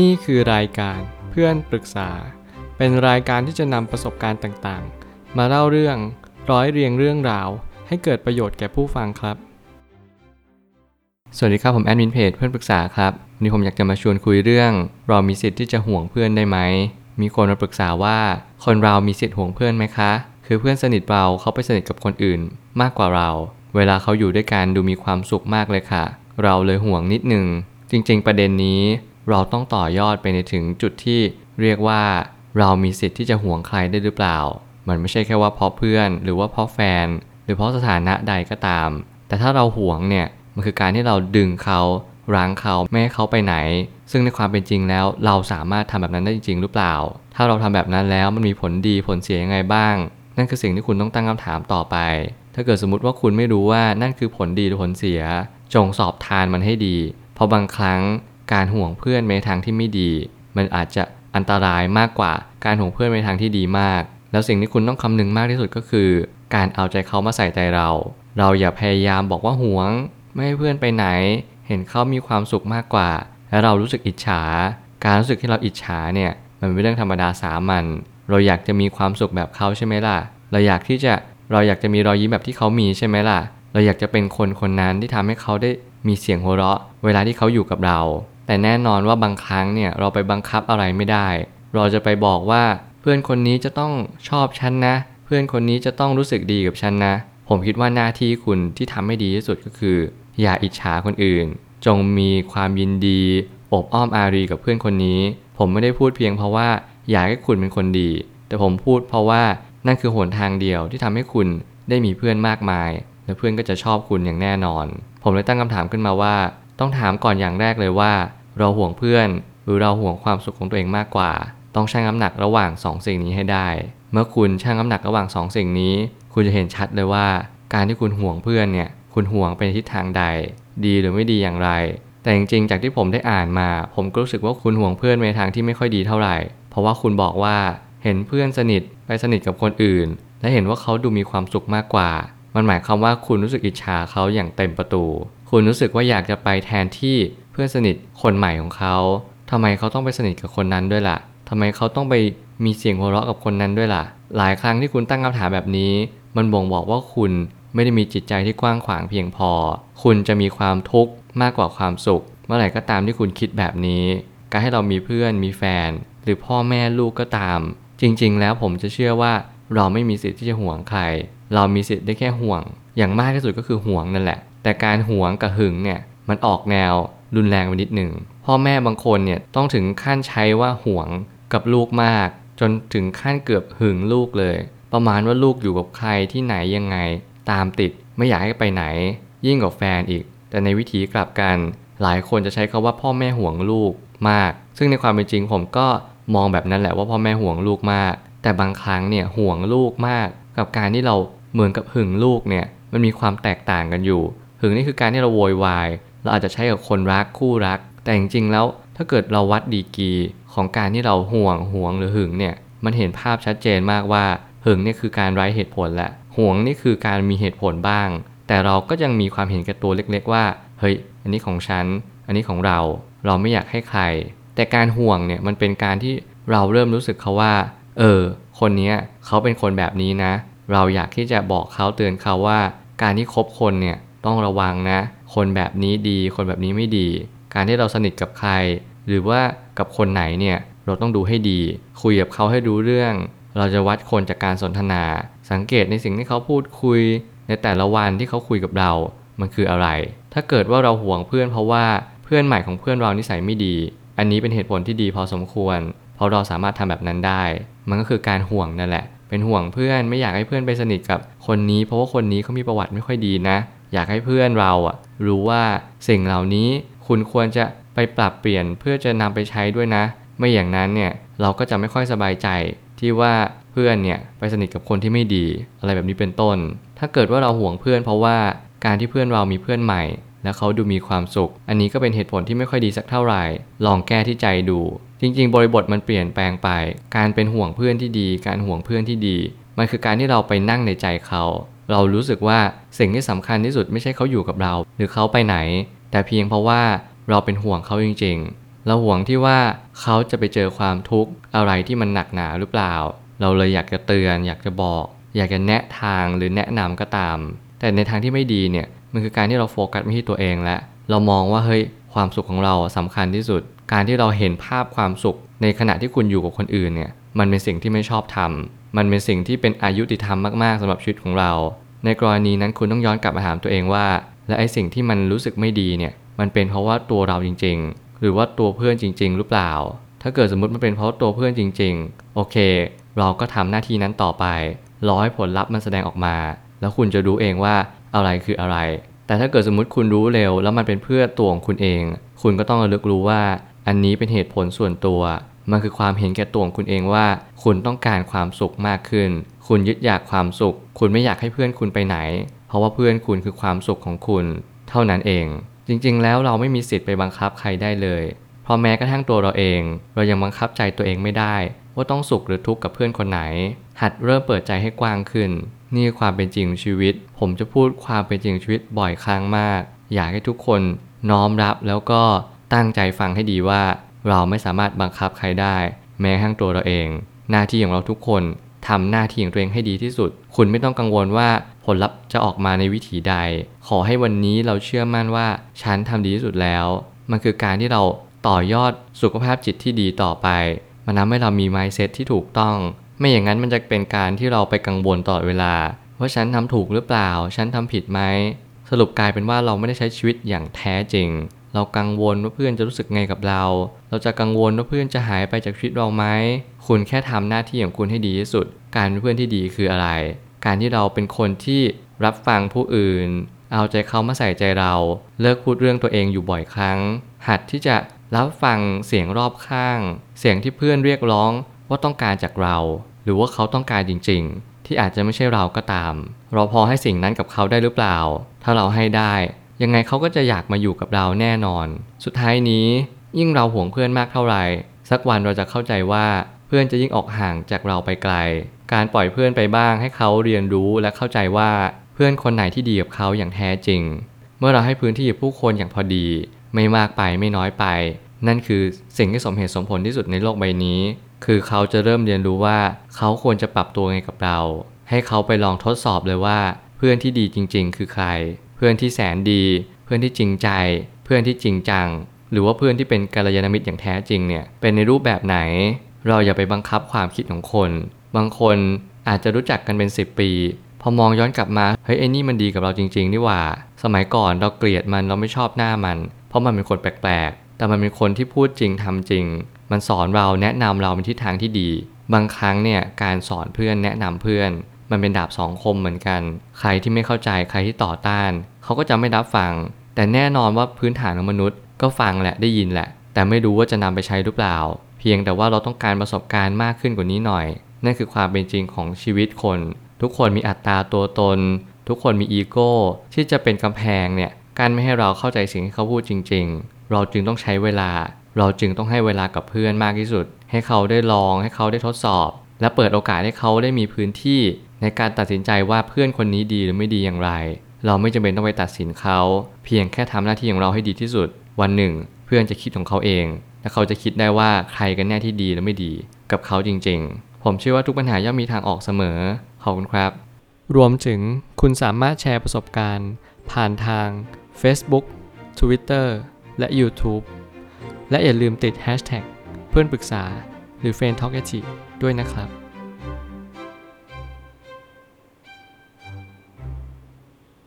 นี่คือรายการเพื่อนปรึกษา เป็นรายการที่จะนำประสบการณ์ต่างๆ มาเล่าเรื่องร้อยเรียงเรื่องราว ให้เกิดประโยชน์แก่ผู้ฟังครับ สวัสดีครับผมแอดมินเพจเพื่อนปรึกษาครับวันนี้ผมอยากจะมาชวนคุยเรื่องเรามีสิทธิ์ที่จะห่วงเพื่อนได้ไหมมีคนมาปรึกษาว่า คนเรามีสิทธิ์ห่วงเพื่อนไหมคะ คือเพื่อนสนิทเราเขาไปสนิทกับคนอื่น มากกว่าเรา เวลาเขาอยู่ด้วยกันดูมีความสุขมากเลยค่ะ เราเลยห่วงนิดนึงจริง ๆ ประเด็นนี้ เราต้องต่อยอดไปในถึงจุดที่เรียกว่าเรามีสิทธิ์ที่จะห่วงใครได้หรือเปล่า มันไม่ใช่แค่ว่าเพราะเพื่อนหรือว่าเพราะแฟน หรือเพราะสถานะใดก็ตาม แต่ถ้าเราห่วงเนี่ยมันคือการที่เราดึงเขารั้งเขาไม่ให้เขาไปไหน ซึ่งในความเป็นจริงแล้วเราสามารถทำแบบนั้นได้จริงหรือเปล่า ถ้าเราทำแบบนั้นแล้วมันมีผลดีผลเสียยังไงบ้าง นั่นคือสิ่งที่คุณต้องตั้งคำถามต่อไป ถ้าเกิดสมมติว่าคุณไม่รู้ว่านั่นคือผลดีหรือผลเสีย จงสอบทานมันให้ดี เพราะบางครั้ง การห่วงเพื่อนในทางที่ไม่ดี มันอาจจะอันตรายมากกว่าการห่วงเพื่อนในทางที่ดีมาก แล้วสิ่งที่คุณต้องคำนึงมากที่สุดก็คือ การเอาใจเขามาใส่ใจเรา เราอย่าพยายามบอกว่าห่วง ไม่ให้เพื่อนไปไหน เห็นเขามีความสุขมากกว่า แล้วเรารู้สึกอิจฉา การรู้สึกที่เราอิจฉาเนี่ยมันเป็นเรื่องธรรมดาสามัญเราอยากจะมีความสุขแบบเขาใช่ไหมล่ะ เราอยากที่จะเราอยากจะมีรอยยิ้มแบบที่เขามีใช่ไหมล่ะ เราอยากจะเป็นคนคนนั้นที่ทำให้เขาได้มีเสียงหัวเราะ เวลาที่เขาอยู่กับเรา แต่แน่นอนว่าบางครั้งเนี่ยเราไปบังคับอะไรไม่ได้ เราจะไปบอกว่าเพื่อนคนนี้จะต้องชอบฉันนะ เพื่อนคนนี้จะต้องรู้สึกดีกับฉันนะ ผมคิดว่าหน้าที่คุณที่ทำให้ดีที่สุดก็คือ อย่าอิจฉาคนอื่น จงมีความยินดีอบอ้อมอารีกับเพื่อนคนนี้ ผมไม่ได้พูดเพียงเพราะว่าอยากให้คุณเป็นคนดี แต่ผมพูดเพราะว่านั่นคือหนทางเดียวที่ทำให้คุณได้มีเพื่อนมากมาย และเพื่อนก็จะชอบคุณอย่างแน่นอน ผมเลยตั้งคำถามขึ้นมาว่า ต้องถามก่อนอย่างแรกเลยว่า เราห่วงเพื่อน หรือเราห่วงความสุขของตัวเองมากกว่า ต้องชั่งน้ำหนักระหว่าง 2 สิ่งนี้ให้ได้ เมื่อคุณชั่งน้ำหนักระหว่าง 2 สิ่งนี้ คุณจะเห็นชัดเลยว่า การที่คุณห่วงเพื่อนเนี่ย คุณห่วงไปในทิศทางใด ดีหรือไม่ดีอย่างไร แต่จริงๆ จากที่ผมได้อ่านมา ผมก็รู้สึกว่าคุณห่วงเพื่อนในทางที่ไม่ค่อยดีเท่าไหร่ เพราะว่าคุณบอกว่าเห็นเพื่อนสนิทไปสนิทกับคนอื่น และเห็นว่าเขาดูมีความสุขมากกว่า มันหมายความว่าคุณรู้สึกอิจฉาเขาอย่างเต็มประตู คุณรู้สึกว่าอยากจะไปแทนที่ เพื่อนสนิทคนใหม่ของเขาทำไมเขาต้องไปสนิทกับคนนั้นด้วยล่ะทำไมเขาต้องไปมีเสียงหัวเราะกับคนนั้นด้วยล่ะ หลายครั้งที่คุณตั้งคำถามแบบนี้ มันบ่งบอกว่าคุณไม่ได้มีจิตใจที่กว้างขวางเพียงพอ คุณจะมีความทุกข์มากกว่าความสุข เมื่อไหร่ก็ตามที่คุณคิดแบบนี้ การให้เรามีเพื่อนมีแฟน หรือพ่อแม่ลูกก็ตาม จริง ๆ แล้วผมจะเชื่อว่าเราไม่มีสิทธิ์ที่จะห่วงใคร เรามีสิทธิ์ได้แค่ห่วง อย่างมากที่สุดก็คือห่วงนั่นแหละ แต่การห่วงกับหึงเนี่ยมันออกแนว รุนแรงไปนิดหนึ่งพ่อแม่บางคนเนี่ยต้องถึงขั้นใช้ว่าห่วงกับลูกมาก จนถึงขั้นเกือบหึงลูกเลย ประมาณว่าลูกอยู่กับใครที่ไหนยังไง ตามติดไม่อยากให้ไปไหน ยิ่งกว่าแฟนอีก แต่ในวิธีกลับกัน หลายคนจะใช้คาว่าพ่อแม่ห่วงลูกมาก ซึ่งในความเป็นจริงผมก็มองแบบนั้นแหละว่าพ่อแม่ห่วงลูกมาก แต่บางครั้งเนี่ยห่วงลูกมาก กับการที่เราเหมือนกับหึงลูกเนี่ยมันมีความแตกต่างกันอยู่ หึงนี่คือการที่เราโวยวาย เราอาจจะใช้กับคนรักคู่รัก แต่จริงๆแล้วถ้าเกิดเราวัดดีกีของการที่เราห่วงห่วงหรือหึงเนี่ยมันเห็นภาพชัดเจนมากว่าหึงเนี่ยคือการไร้เหตุผลแหละห่วงนี่คือการมีเหตุผลบ้าง แต่เราก็ยังมีความเห็นแก่ตัวเล็ก ๆ ว่าเฮ้ยอันนี้ของฉัน อันนี้ของเราเราไม่อยากให้ใคร แต่การห่วงเนี่ยมันเป็นการที่เราเริ่มรู้สึกเขาว่า เออ คนนี้เขาเป็นคนแบบนี้นะ เราอยากที่จะบอกเขาเตือนเขาว่า การที่คบคนเนี่ยต้องระวังนะ คนแบบนี้ดี คนแบบนี้ไม่ดี การที่เราสนิทกับใคร หรือว่ากับคนไหนเนี่ยเราต้องดูให้ดี คุยกับเขาให้รู้เรื่อง เราจะวัดคนจากการสนทนา สังเกตในสิ่งที่เขาพูดคุย ในแต่ละวันที่เขาคุยกับเรา มันคืออะไร ถ้าเกิดว่าเราห่วงเพื่อนเพราะว่าเพื่อนใหม่ของเพื่อนเรานิสัยไม่ดี อันนี้เป็นเหตุผลที่ดีพอสมควร เพราะเราสามารถทำแบบนั้นได้ มันก็คือการห่วงนั่นแหละ เป็นห่วงเพื่อนไม่อยากให้เพื่อนไปสนิทกับคนนี้ เพราะว่าคนนี้เขามีประวัติไม่ค่อยดีนะ อยากให้เพื่อนเราอะ รู้ว่าสิ่งเหล่านี้คุณควรจะไปปรับเปลี่ยนเพื่อจะนำไปใช้ด้วยนะ ไม่อย่างนั้นเนี่ยเราก็จะไม่ค่อยสบายใจที่ว่าเพื่อนเนี่ยไปสนิทกับคนที่ไม่ดีอะไรแบบนี้เป็นต้น ถ้าเกิดว่าเราห่วงเพื่อนเพราะว่าการที่เพื่อนเรามีเพื่อนใหม่ แล้วเขาดูมีความสุข อันนี้ก็เป็นเหตุผลที่ไม่ค่อยดีสักเท่าไหร่ ลองแก้ที่ใจดู จริง ๆ บริบทมันเปลี่ยนแปลงไป การเป็นห่วงเพื่อนที่ดี การห่วงเพื่อนที่ดี มันคือการที่เราไปนั่งในใจเขา เรารู้สึกว่าสิ่งที่สำคัญที่สุดไม่ใช่เขาอยู่กับเรา หรือเขาไปไหน แต่เพียงเพราะว่าเราเป็นห่วงเขาจริงๆ เราห่วงที่ว่าเขาจะไปเจอความทุกข์อะไรที่มันหนักหนาหรือเปล่า เราเลยอยากจะเตือน อยากจะบอก อยากจะแนะทางหรือแนะนำก็ตาม แต่ในทางที่ไม่ดีเนี่ยมันคือการที่เราโฟกัสไม่ที่ตัวเองและ เรามองว่าเฮ้ยความสุขของเราสำคัญที่สุด การที่เราเห็นภาพความสุข ในขณะที่คุณอยู่กับคนอื่นเนี่ย มันเป็นสิ่งที่ไม่ชอบทำมันเป็นสิ่งที่เป็นอายุติธรรมมากๆสำหรับชีวิตของเรา ในกรณีนั้นคุณต้องย้อนกลับมาถามตัวเองว่า และไอ้สิ่งที่มันรู้สึกไม่ดีเนี่ยมันเป็นเพราะว่าตัวเราจริง ๆ หรือว่าตัวเพื่อนจริง ๆ หรือเปล่า ถ้าเกิดสมมติมันเป็นเพราะตัวเพื่อนจริง ๆ โอเค เราก็ทำหน้าที่นั้นต่อไปรอให้ผลลัพธ์มันแสดงออกมา แล้วคุณจะรู้เองว่าอะไรคืออะไร แต่ถ้าเกิดสมมติคุณรู้เร็ว แล้วมันเป็นเพื่อตัวของคุณเอง คุณก็ต้องระลึกรู้ว่า อันนี้เป็นเหตุผลส่วนตัว มันคือความเห็นแก่ตัวของคุณเองว่า คุณต้องการความสุขมากขึ้น คุณยึดอยากความสุข คุณไม่อยากให้เพื่อนคุณไปไหน เพราะว่าเพื่อนคุณคือความสุขของคุณ เท่านั้นเอง จริงๆ แล้วเราไม่มีสิทธิ์ไปบังคับใครได้เลย เพราะแม้กระทั่งตัวเราเอง เรายังบังคับใจตัวเองไม่ได้ ว่าต้องสุขหรือทุกข์กับเพื่อนคนไหน หัดเริ่มเปิดใจให้กว้างขึ้น นี่คือความเป็นจริงของชีวิต ผมจะพูดความเป็นจริงชีวิตบ่อยครั้งมาก อยากให้ทุกคนน้อมรับแล้วก็ตั้งใจฟังให้ดีว่า เราไม่สามารถบังคับใครได้ แม้กระทั่งตัวเราเอง หน้าที่ของเราทุกคนทำหน้าที่ของตัวเองให้ดีที่สุด คุณไม่ต้องกังวลว่าผลลัพธ์จะออกมาในวิถีใด ขอให้วันนี้เราเชื่อมั่นว่าฉันทำดีที่สุดแล้ว มันคือการที่เราต่อยอดสุขภาพจิตที่ดีต่อไป มันทำให้เรามี mindset ที่ถูกต้อง ไม่อย่างนั้นมันจะเป็นการที่เราไปกังวลตลอดเวลา ว่าฉันทำถูกหรือเปล่า ฉันทำผิดไหม สรุปกลายเป็นว่าเราไม่ได้ใช้ชีวิตอย่างแท้จริง เรากังวลว่าเพื่อนจะรู้สึกไงกับเรา เราจะกังวลว่าเพื่อนจะหายไปจากชีวิตเราไหม คุณแค่ทำหน้าที่ของคุณให้ดีที่สุด การเป็นเพื่อนที่ดีคืออะไร การที่เราเป็นคนที่รับฟังผู้อื่น เอาใจเขามาใส่ใจเรา เลิกพูดเรื่องตัวเองอยู่บ่อยครั้ง หัดที่จะรับฟังเสียงรอบข้าง เสียงที่เพื่อนเรียกร้องว่าต้องการจากเรา หรือว่าเขาต้องการจริง ๆ ที่อาจจะไม่ใช่เราก็ตาม เราพอให้สิ่งนั้นกับเขาได้หรือเปล่า ถ้าเราให้ได้ ยังไงเขาก็จะอยากมาอยู่กับเราแน่นอน สุดท้ายนี้ ยิ่งเราห่วงเพื่อนมากเท่าไหร่ สักวันเราจะเข้าใจว่าเพื่อนจะยิ่งออกห่างจากเราไปไกล การปล่อยเพื่อนไปบ้างให้เขาเรียนรู้และเข้าใจว่าเพื่อนคนไหนที่ดีกับเขาอย่างแท้จริง เมื่อเราให้พื้นที่กับผู้คนอย่างพอดี ไม่มากไปไม่น้อยไป นั่นคือสิ่งที่สมเหตุสมผลที่สุดในโลกใบนี้ คือเขาจะเริ่มเรียนรู้ว่าเขาควรจะปรับตัวไงกับเรา ให้เขาไปลองทดสอบเลยว่า เพื่อนที่ดีจริง ๆ คือใคร พื่อนที่แสนดี เพื่อนที่จริงใจ เพื่อนที่จริงจัง หรือว่าเพื่อนที่เป็นกัลยาณมิตรอย่างแท้จริงเนี่ยเป็นในรูปแบบไหน เราอย่าไปบังคับความคิดของคน บางคนอาจจะรู้จักกันเป็น 10 ปี พอมองย้อนกลับมาเฮ้ยไอ้นี่มันดีกับเราจริงๆนี่หว่า สมัยก่อนเราเกลียดมันเราไม่ชอบหน้ามัน เพราะมันเป็นคนแปลกๆ แต่มันเป็นคนที่พูดจริงทำจริง มันสอนเราแนะนำเราเป็นทิศทางที่ดี บางครั้งเนี่ยการสอนเพื่อนแนะนำเพื่อน มันเป็นดาบสองคมเหมือนกัน ใครที่ไม่เข้าใจใครที่ต่อต้าน เขาก็จะไม่รับฟัง แต่แน่นอนว่าพื้นฐานของมนุษย์ ก็ฟังแหละได้ยินแหละ แต่ไม่รู้ว่าจะนำไปใช้หรือเปล่า เพียงแต่ว่าเราต้องการประสบการณ์มากขึ้นกว่านี้หน่อย นั่นคือความเป็นจริงของชีวิตคน ทุกคนมีอัตราตัวตน ทุกคนมีอีโก้ที่จะเป็นกำแพงเนี่ยการไม่ให้เราเข้าใจสิ่งที่เขาพูดจริง ๆ เราจึงต้องใช้เวลา เราจึงต้องให้เวลากับเพื่อนมากที่สุด ให้เขาได้ลองให้เขาได้ทดสอบ และเปิดโอกาสให้เขาได้มีพื้นที่ ในการตัดสินใจว่าเพื่อนคนนี้ดีหรือไม่ดีอย่างไร เราไม่จำเป็นต้องไปตัดสินเขา เพียงแค่ทำหน้าที่ของเราให้ดีที่สุด วันหนึ่ง เพื่อนจะคิดของเขาเอง และเขาจะคิดได้ว่าใครกันแน่ที่ดีและไม่ดี กับเขาจริง ๆ ผมเชื่อว่าทุกปัญหาย่อมมีทางออกเสมอขอบคุณครับ รวมถึงคุณสามารถแชร์ประสบการณ์ ผ่านทาง Facebook Twitter และ YouTube และอย่าลืมติด Hashtag เพื่อนปรึกษาหรือ f r ร e n d t a l k ด้วยนะครับ